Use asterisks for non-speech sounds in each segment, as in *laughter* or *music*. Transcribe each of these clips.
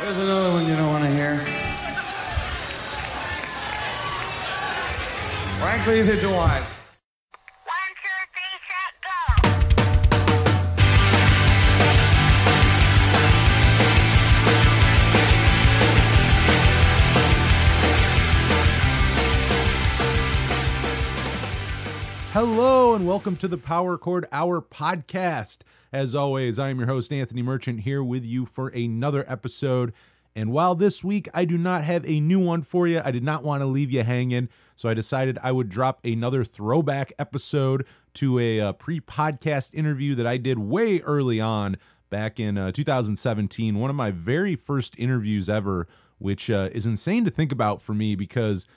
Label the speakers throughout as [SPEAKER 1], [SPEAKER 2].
[SPEAKER 1] There's another one you don't want to hear. Frankly, the July.
[SPEAKER 2] One,
[SPEAKER 3] Hello and welcome to the Power Chord Hour podcast. As always, I am your host, Anthony Merchant, here with you for another episode. And while this week I do not have a new one for you, I did not want to leave you hanging. So I decided I would drop another throwback episode to a, uh pre podcast interview that I did way early on back in uh, 2017. One of my very first interviews ever, which uh, is insane to think about for me because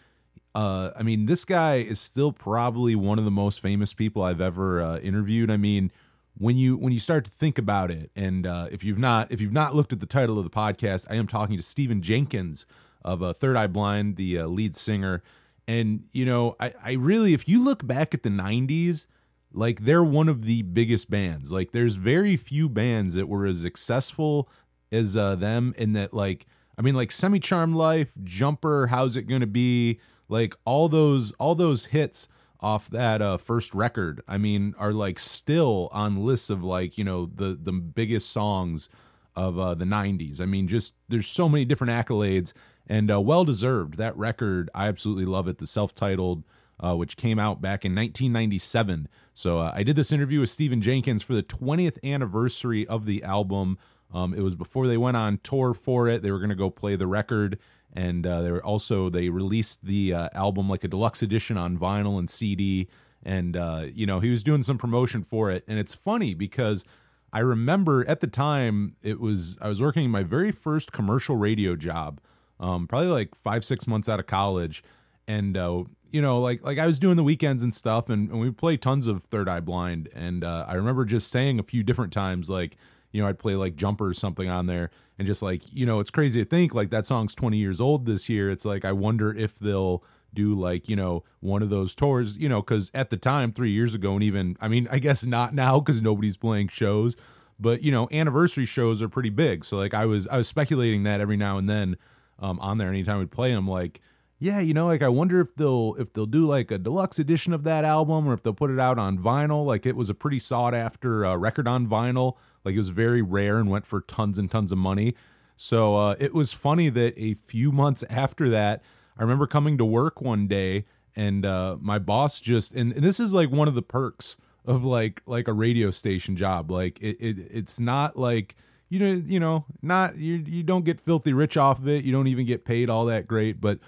[SPEAKER 3] uh, I mean, this guy is still probably one of the most famous people I've ever uh, interviewed. I mean, when you when you start to think about it, and uh, if you've not if you've not looked at the title of the podcast, I am talking to Stephan Jenkins of uh, Third Eye Blind, the uh, lead singer. And you know, I, I really, if you look back at the '90s, like they're one of the biggest bands. Like, there's very few bands that were as successful as uh, them, in that like. I mean, like Semi Charmed Life, Jumper, How's It Gonna Be, like all those all those hits off that uh, first record i mean are like still on lists of like you know the the biggest songs of uh, the 90s i mean just there's so many different accolades and uh, well deserved. That record i absolutely love it. The self-titled uh, which came out back in 1997 so uh, i did this interview with stephan jenkins for the 20th anniversary of the album. Um, it was before they went on tour for it. They were going to go play the record and uh, they were also they released the uh, album like a deluxe edition on vinyl and CD, and uh, you know he was doing some promotion for it, and it's funny because I remember at the time it was I was working my very first commercial radio job, um, probably like five six months out of college, and uh, you know like like I was doing the weekends and stuff, and, and we played tons of Third Eye Blind, and uh, I remember just saying a few different times like you know I'd play like Jumper or something on there and just like you know it's crazy to think like that song's 20 years old this year. It's like i wonder if they'll do like you know one of those tours you know because at the time three years ago and even i mean i guess not now because nobody's playing shows but you know anniversary shows are pretty big. So like i was i was speculating that every now and then um, on there anytime we'd play them like yeah you know like i wonder if they'll if they'll do like a deluxe edition of that album or if they'll put it out on vinyl. Like it was a pretty sought after uh, record on vinyl like it was very rare and went for tons and tons of money. So uh, it was funny that a few months after that, I remember coming to work one day and uh, my boss just and, and this is like one of the perks of like like a radio station job. Like it, it it's not like you know you know not you you don't get filthy rich off of it. You don't even get paid all that great, but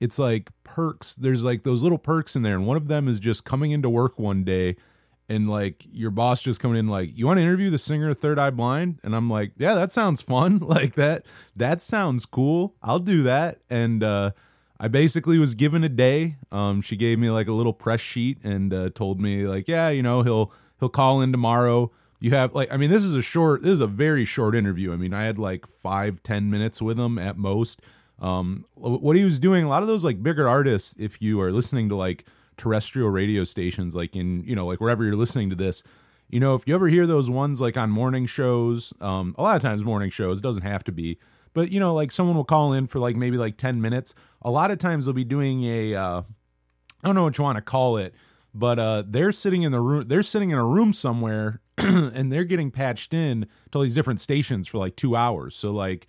[SPEAKER 3] it's like perks. There's like those little perks in there, and one of them is just coming into work one day and like your boss just coming in like you want to interview the singer of third eye blind? And i'm like yeah that sounds fun. *laughs* Like that that sounds cool. I'll do that. And uh i basically was given a day. Um she gave me like a little press sheet and uh, told me like yeah you know he'll he'll call in tomorrow. You have like i mean this is a short this is a very short interview. I mean i had like five ten minutes with him at most. Um what he was doing a lot of those like bigger artists if you are listening to like terrestrial radio stations like in you know like wherever you're listening to this you know if you ever hear those ones like on morning shows um a lot of times morning shows doesn't have to be but you know like someone will call in for like maybe like 10 minutes. A lot of times they'll be doing a uh i don't know what you want to call it but uh they're sitting in the room they're sitting in a room somewhere *clears throat* and they're getting patched in to all these different stations for like two hours. So like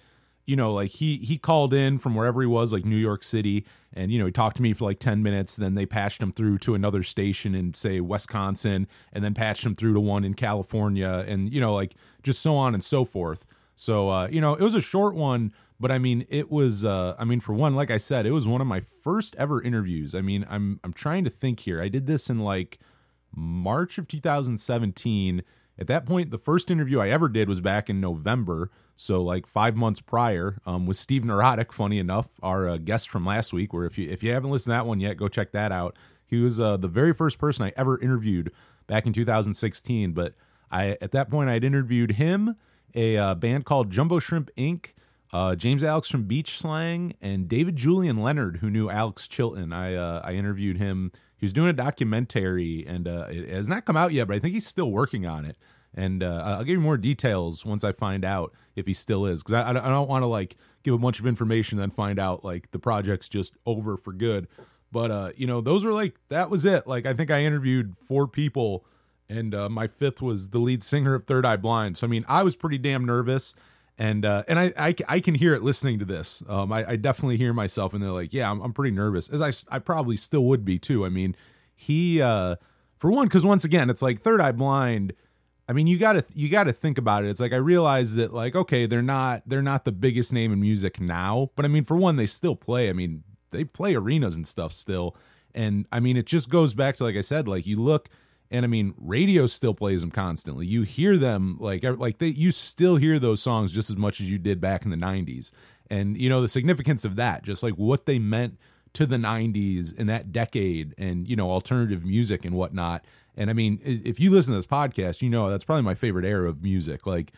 [SPEAKER 3] you know, like he he called in from wherever he was, like New York City, and you know he talked to me for like ten minutes. Then they patched him through to another station in say Wisconsin, and then patched him through to one in California, and you know like just so on and so forth. So uh, you know it was a short one, but I mean it was. Uh, I mean for one, like I said, it was one of my first ever interviews. I mean I'm I'm trying to think here. I did this in like March of 2017. At that point, the first interview I ever did was back in November. So like five months prior, um, with Steve Neurotic, funny enough, our uh, guest from last week. Where if you if you haven't listened to that one yet, go check that out. He was uh, the very first person I ever interviewed back in 2016. But I at that point I'd interviewed him, a uh, band called Jumbo Shrimp Inc., uh, James Alex from Beach Slang, and David Julian Leonard, who knew Alex Chilton. I uh, I interviewed him. He was doing a documentary, and uh, it has not come out yet, but I think he's still working on it. And uh, I'll give you more details once I find out if he still is, because I, I don't- want to like give a bunch of information then find out like the project's just over for good. But uh, you know, those were like that was it. Like I think I interviewed four people, and uh, my fifth was the lead singer of Third Eye Blind. So I mean, I was pretty damn nervous and uh, and I, I I can hear it listening to this. Um, I, I definitely hear myself, and they're like, yeah, I'm, I'm pretty nervous, as I I probably still would be too. I mean, he uh, for one, because once again, it's like Third Eye Blind. I mean, you gotta you gotta think about it. It's like I realize that like okay, they're not they're not the biggest name in music now, but I mean, for one, they still play. I mean, they play arenas and stuff still, and I mean, it just goes back to like I said, like you look and I mean, radio still plays them constantly. You hear them like like they you still hear those songs just as much as you did back in the 90s. And you know the significance of that, just like what they meant to the 90s and that decade and you know alternative music and whatnot. And I mean, if you listen to this podcast, you know that's probably my favorite era of music. Like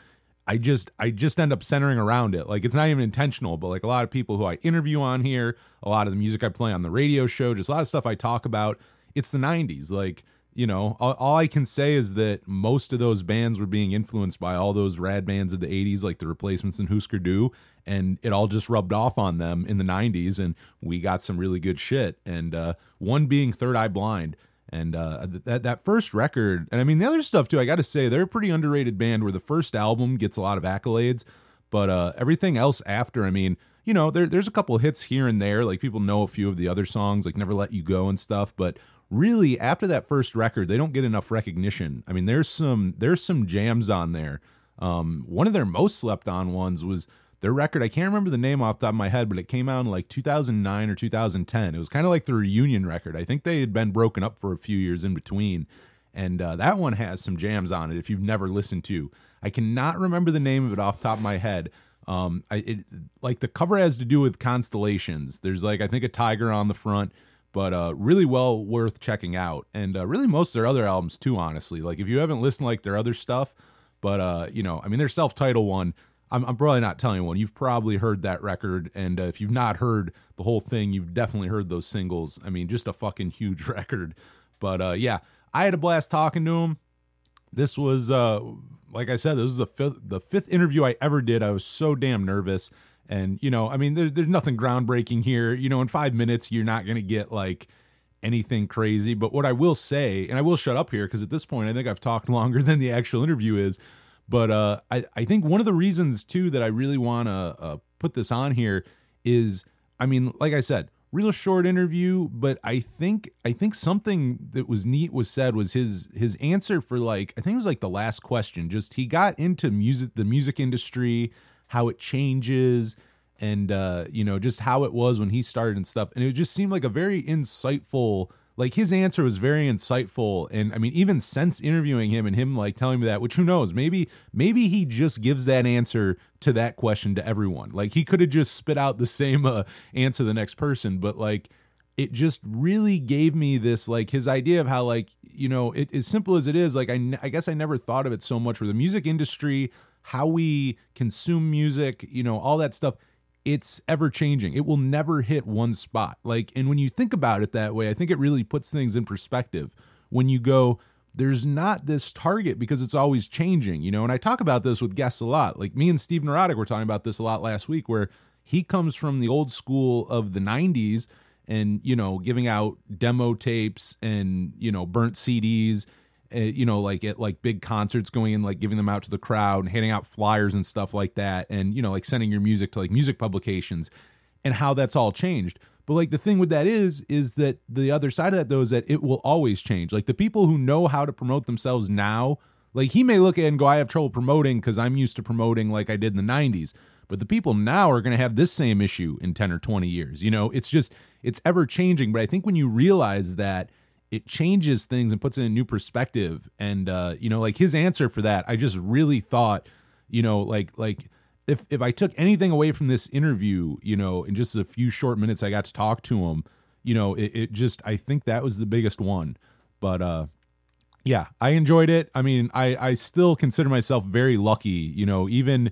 [SPEAKER 3] I just I just end up centering around it. Like it's not even intentional, but like a lot of people who I interview on here, a lot of the music I play on the radio show, just a lot of stuff I talk about, it's the 90s. Like, you know, all, all I can say is that most of those bands were being influenced by all those rad bands of the 80s like the Replacements and Husker Du, and it all just rubbed off on them in the 90s and we got some really good shit. And uh one being Third Eye Blind and uh, that that first record, and I mean the other stuff too. I got to say they're a pretty underrated band. Where the first album gets a lot of accolades, but uh, everything else after, I mean, you know, there, there's a couple hits here and there. Like people know a few of the other songs, like "Never Let You Go" and stuff. But really, after that first record, they don't get enough recognition. I mean, there's some there's some jams on there. Um, one of their most slept on ones was their record. I can't remember the name off the top of my head, but it came out in like 2009 or 2010. It was kind of like the reunion record. I think they had been broken up for a few years in between, and uh, that one has some jams on it. If you've never listened to, I cannot remember the name of it off top of my head. Um, I it, like the cover has to do with constellations. There's like I think a tiger on the front, but uh, really well worth checking out, and uh, really most of their other albums too. Honestly, like if you haven't listened like their other stuff, but uh, you know, I mean, their self-titled one. I'm, I'm probably not telling anyone. You've probably heard that record, and uh, if you've not heard the whole thing, you've definitely heard those singles. I mean, just a fucking huge *laughs* record. But uh, yeah, I had a blast talking to him. This was, uh, like I said, this was the fifth, the fifth interview I ever did. I was so damn nervous, and you know, I mean, there, there's nothing groundbreaking here. You know, in five minutes, you're not gonna get like anything crazy. But what I will say, and I will shut up here because at this point, I think I've talked *laughs* longer than the actual interview is. But uh, I, I think one of the reasons too that I really want to uh, put this on here is, I mean, like I said, real short interview, but I think I think something that was neat was said was his his answer for like I think it was like the last question. Just he got into music, the music industry, how it changes, and uh, you know just how it was when he started and stuff. And it just seemed like a very insightful. Like his answer was very insightful, and I mean, even since interviewing him and him like telling me that, which who knows, maybe maybe he just gives that answer to that question to everyone. Like he could have just spit out the same uh, answer the next person, but like it just really gave me this like his idea of how like you know it, as simple as it is like I, n- I guess i never thought of it so much where the music industry how we consume music you know all that stuff it's ever changing. It will never hit one spot. Like and when you think about it that way i think it really puts things in perspective. When you go there's not this target because it's always changing you know? And i talk about this with guests a lot. Like me and steve neurotic were talking about this a lot last week where he comes from the old school of the 90s and you know giving out demo tapes and you know burnt CDs uh, you know like at like big concerts going in like giving them out to the crowd and handing out flyers and stuff like that and you know like sending your music to like music publications and how that's all changed. But like the thing with that is is that the other side of that though is that it will always change. Like the people who know how to promote themselves now like he may look at and go i have trouble promoting because i'm used to promoting like i did in the 90s but the people now are going to have this same issue in 10 or 20 years you know? It's just it's ever changing. But i think when you realize that it changes things and puts in a new perspective. And uh you know like his answer for that i just really thought you know like like if if i took anything away from this interview you know in just a few short minutes i got to talk to him you know it, it just i think that was the biggest one. But uh yeah i enjoyed it. I mean i i still consider myself very lucky you know even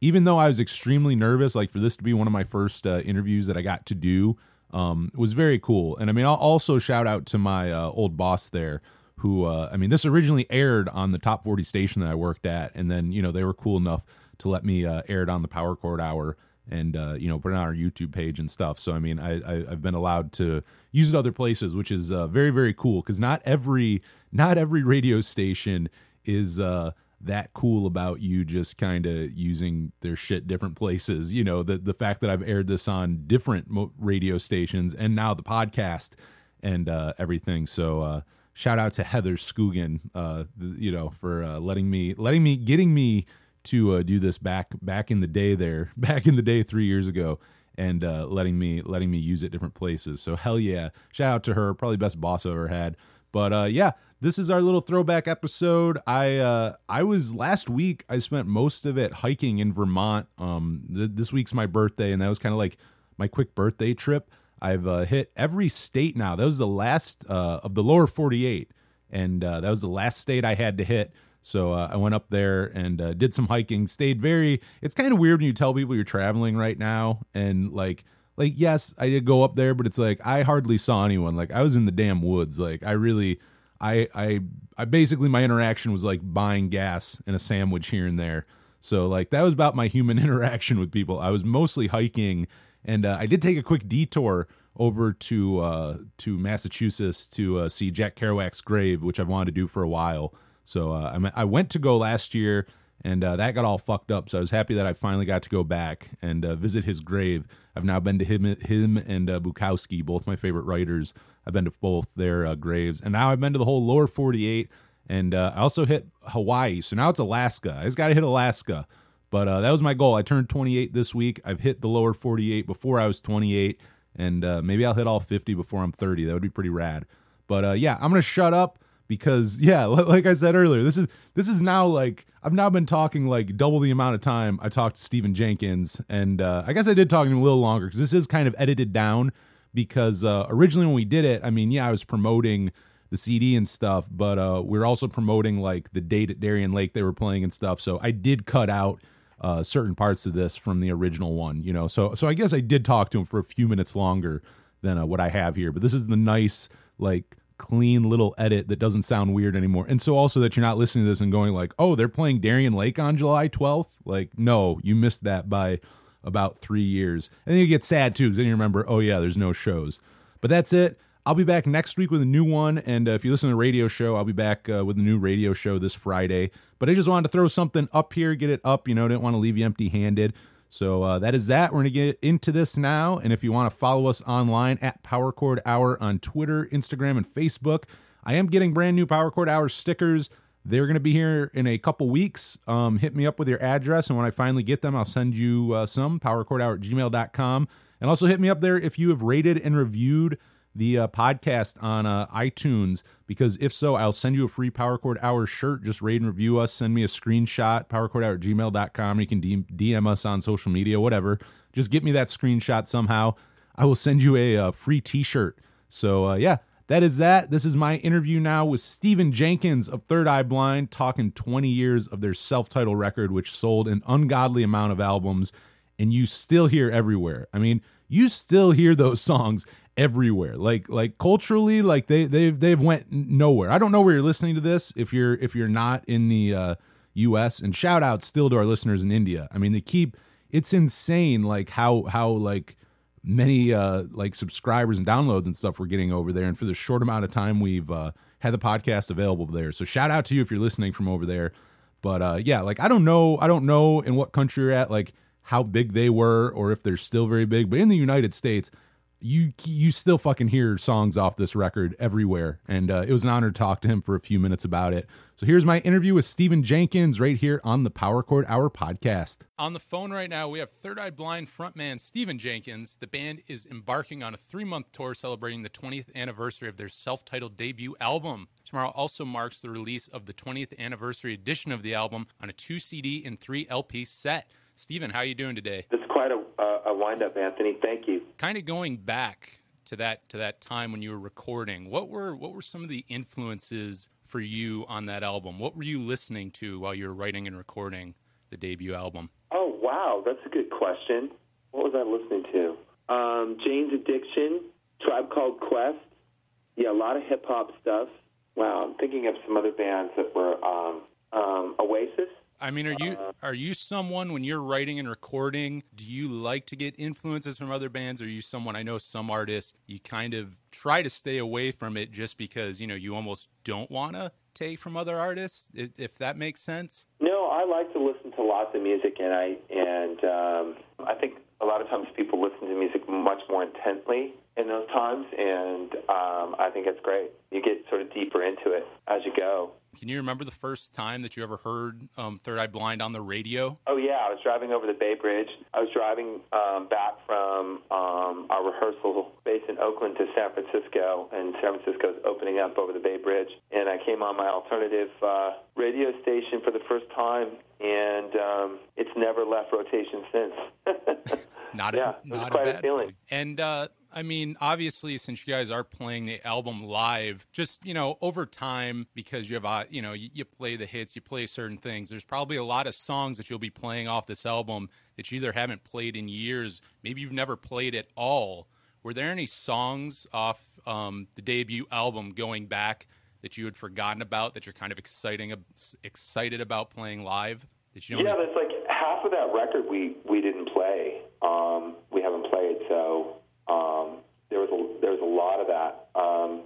[SPEAKER 3] even though i was extremely nervous like for this to be one of my first uh, interviews that i got to do um was very cool. And i mean i'll also shout out to my uh, old boss there who uh, I mean, this originally aired on the top 40 station that I worked at, and then you know they were cool enough to let me uh, air it on the Power Chord Hour and uh, you know put it on our YouTube page and stuff. So I mean, I, I have been allowed to use it other places, which is uh, very very cool. Because not every not every radio station is uh, that cool about you just kind of using their shit different places. You know, the the fact that I've aired this on different radio stations and now the podcast and uh, everything. So uh, shout out to Heather Scoogin, uh, you know, for uh, letting me letting me getting me to uh, do this back back in the day there *laughs* back in the day three years ago and uh, letting me letting me use it different places so hell yeah shout out to her probably best boss i've ever had but yeah this is our little throwback episode i uh, i was last week i spent most of it hiking in vermont um th- this week's my birthday and that was kind of like my quick birthday trip i've uh, hit every state now that was the last uh, of the lower 48 and uh, that was the last state i had to hit so uh, I went up there and uh, did some hiking. Stayed very. It's kind of weird when you tell people you're traveling right now, and like, like yes, I did go up there, but it's like I hardly saw anyone. Like I was in the damn woods. Like I really, I, I, I basically my interaction was like buying gas and a sandwich here and there. So like that was about my human *laughs* interaction with people. I was mostly hiking, and uh, I did take a quick detour over to uh, to Massachusetts to uh, see Jack Kerouac's grave, which I've wanted to do for a while. So uh, I, I went to go last year, and uh, that got all fucked up. So I was happy that I finally got to go back and uh, visit his grave. I've now been to him, him and uh, Bukowski, both my favorite writers. I've been to both their uh, graves, and now I've been to the whole lower 48, and uh, I also hit Hawaii. So now it's Alaska. I just got to hit Alaska. But uh, that was my goal. I turned 28 this week. I've hit the lower 48 before I was 28, and maybe I'll hit all 50 before I'm 30. That would be pretty rad. But yeah, I'm gonna shut up because yeah, *laughs* like I said earlier, this is this is now like I've now been talking like double the amount of time I talked to Stephan Jenkins, and uh, I guess I did talk to him a little longer because this is kind of edited down because uh, originally when we did it, I mean, yeah, I was promoting the CD and stuff, but uh, we are also promoting like the date at Darien Lake they were playing and stuff. So I did cut out uh, certain parts of this from the original one, you know. So so I guess I did talk to him for a few minutes longer than uh, what I have here, but this is the nice like clean little edit that doesn't sound weird anymore. And so also that you're not listening to this and going like, "Oh, they're playing Darien Lake on July 12th." Like, no, you missed that by about 3 years. And then you get sad too cuz then you remember, "Oh yeah, there's no shows." But that's it. I'll be back next week with a new one. And uh, if you listen to the radio show, I'll be back uh, with a new radio show this Friday. But I just wanted to throw something up here, get it up. You know, didn't want to leave you empty handed. So uh, that is that. We're going to get into this now. And if you want to follow us online at Power Chord Hour on Twitter, Instagram, and Facebook, I am getting brand new Power Chord Hour stickers. They're going to be here in a couple weeks. Um, hit me up with your address, and when I finally get them, I'll send you uh, some powerchordhour at gmail.com. And also hit me up there if you have rated and reviewed the uh, podcast on uh, iTunes because if so, I'll send you a free Power Chord Hour shirt. Just rate and review us. Send me a screenshot, powerchordhour at gmail.com. You can DM us on social media, whatever. Just get me that screenshot somehow. I will send you a, uh free t shirt. So, uh, yeah, that is that. This is my interview now with Stephan Jenkins of Third Eye Blind, talking 20 years of their self titled record, which sold an ungodly amount of albums, and you still hear everywhere. I mean, you still hear those *laughs* songs everywhere. Like like culturally like they they've they've went nowhere. I don't know where you're listening to this if you're if you're not in the uh us and shout out still to our listeners in india. I mean they keep it's insane like how how like many uh like subscribers and downloads and stuff we're getting over there. And for the short amount of time we've uh had the podcast available there. So shout out to you if you're listening from over there. But uh yeah like i don't know i don't know in what country you're at like how big they were or if they're still very big. But in the united states you you still fucking hear songs off this record everywhere. And uh, it was an honor to talk to him for a few minutes about it. So here's my interview with stephan jenkins right here on the power chord hour podcast. On the phone right now we have third eye blind frontman stephan jenkins. The band is embarking on a three-month tour celebrating the 20th anniversary of their self-titled debut album. Tomorrow also marks the release of the 20th anniversary edition of the album on a two cd and three lp set. Stephan how are you doing today?
[SPEAKER 4] That's quite a, uh, a wind up, Anthony. Thank you.
[SPEAKER 3] kind of going back to that to that time when you were recording what were what were some of the influences for you on that album what were you listening to while you were writing and recording the debut album
[SPEAKER 4] Oh, wow. That's a good question. What was I listening to? Um, Jane's Addiction, Tribe Called Quest. Yeah, a lot of hip hop stuff. Wow, I'm thinking of some other bands that were um, um, Oasis.
[SPEAKER 3] I mean, are you are you someone when you're writing and recording? Do you like to get influences from other bands? Or are you someone? I know some artists you kind of try to stay away from it just because you know you almost don't want to take from other artists. If, if that makes sense.
[SPEAKER 4] No, I like to listen to lots of music, and I and um, I think a lot of times people listen to music much more intently in those times, and um, I think it's great. You get sort of deeper into it as you go.
[SPEAKER 3] Can you remember the first time that you ever heard um, Third Eye Blind on the radio?
[SPEAKER 4] Oh yeah, I was driving over the Bay Bridge. I was driving um, back from um, our rehearsal base in Oakland to San Francisco, and San Francisco's opening up over the Bay Bridge. And I came on my alternative uh, radio station for the first time, and um, it's never left rotation since. *laughs*
[SPEAKER 3] Not
[SPEAKER 4] Yeah,
[SPEAKER 3] a, not
[SPEAKER 4] quite a
[SPEAKER 3] a bad
[SPEAKER 4] feeling.
[SPEAKER 3] And uh, I mean, obviously, since you guys are playing the album live, just you know, over time, because you have uh, you know, you, you play the hits, you play certain things. There's probably a lot of songs that you'll be playing off this album that you either haven't played in years, maybe you've never played at all. Were there any songs off um, the debut album going back that you had forgotten about that you're kind of exciting excited about playing live? That you
[SPEAKER 4] Yeah, that's like half of that record we we didn't play. Um, we haven't played, so um, there was a there was a lot of that. Um,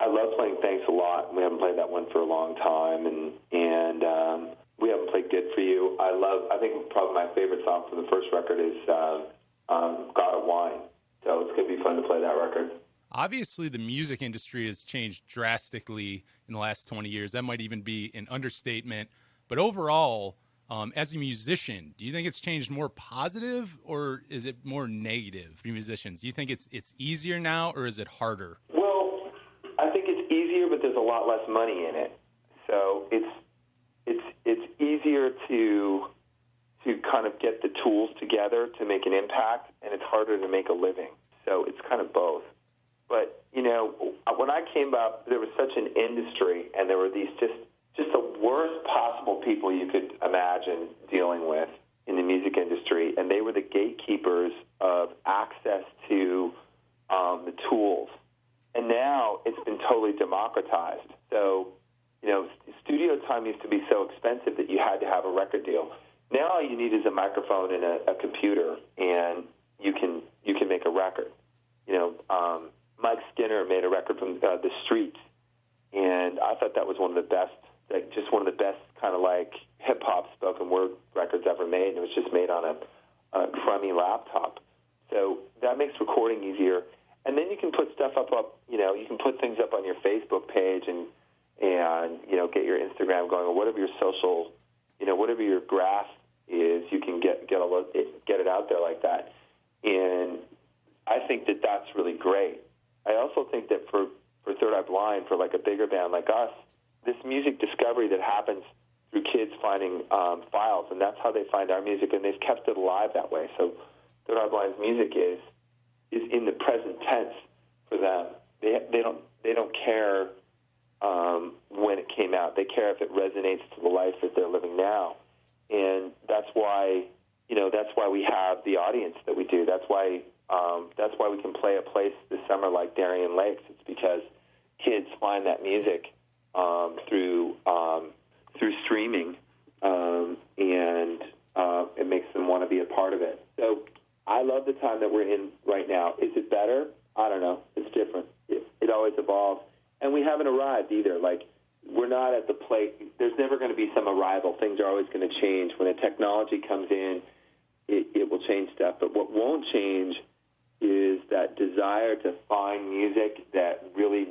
[SPEAKER 4] I love playing Thanks a lot. We haven't played that one for a long time, and and um, we haven't played Good for You. I love. I think probably my favorite song from the first record is uh, um, God of Wine. So it's gonna be fun to play that record.
[SPEAKER 3] Obviously, the music industry has changed drastically in the last 20 years. That might even be an understatement. But overall, um, as a musician, do you think it's changed more positive or is it more negative for musicians? Do you think it's it's easier now or is it harder?
[SPEAKER 4] Well, I think it's easier, but there's a lot less money in it. So it's it's it's easier to to kind of get the tools together to make an impact, and it's harder to make a living. So it's kind of both. But you know, when I came up, there was such an industry, and there were these just just the worst possible people you could imagine dealing with in the music industry, and they were the gatekeepers of access to um, the tools. And now it's been totally democratized. So, you know, studio time used to be so expensive that you had to have a record deal. Now all you need is a microphone and a, a computer, and you can you can make a record. You know, um, Mike Skinner made a record from uh, the Streets, and I thought that was one of the best, like just one of the best kind of like hip hop spoken word records ever made. And it was just made on a, a crummy laptop, so that makes recording easier. And then you can put stuff up, up. You know, you can put things up on your Facebook page and and you know get your Instagram going or whatever your social, you know, whatever your graph is. You can get get a lo- it, get it out there like that, and I think that that's really great. I also think that for for Third Eye Blind, for like a bigger band like us, this music discovery that happens through kids finding um, files, and that's how they find our music, and they've kept it alive that way. So Third Eye Blind's music is is in the present tense for them. They they don't they don't care um, when it came out. They care if it resonates to the life that they're living now, and that's why you know that's why we have the audience that we do. That's why um, that's why we can play a place this summer like Darien Lakes. It's because kids find that music um, through um, through streaming, um, and uh, it makes them want to be a part of it. The time that we're in right now. Is it better? I don't know. It's different. It, it always evolves, and we haven't arrived either. Like we're not at the place. There's never going to be some arrival. Things are always going to change. When a technology comes in, it, it will change stuff. But what won't change is that desire to find music that really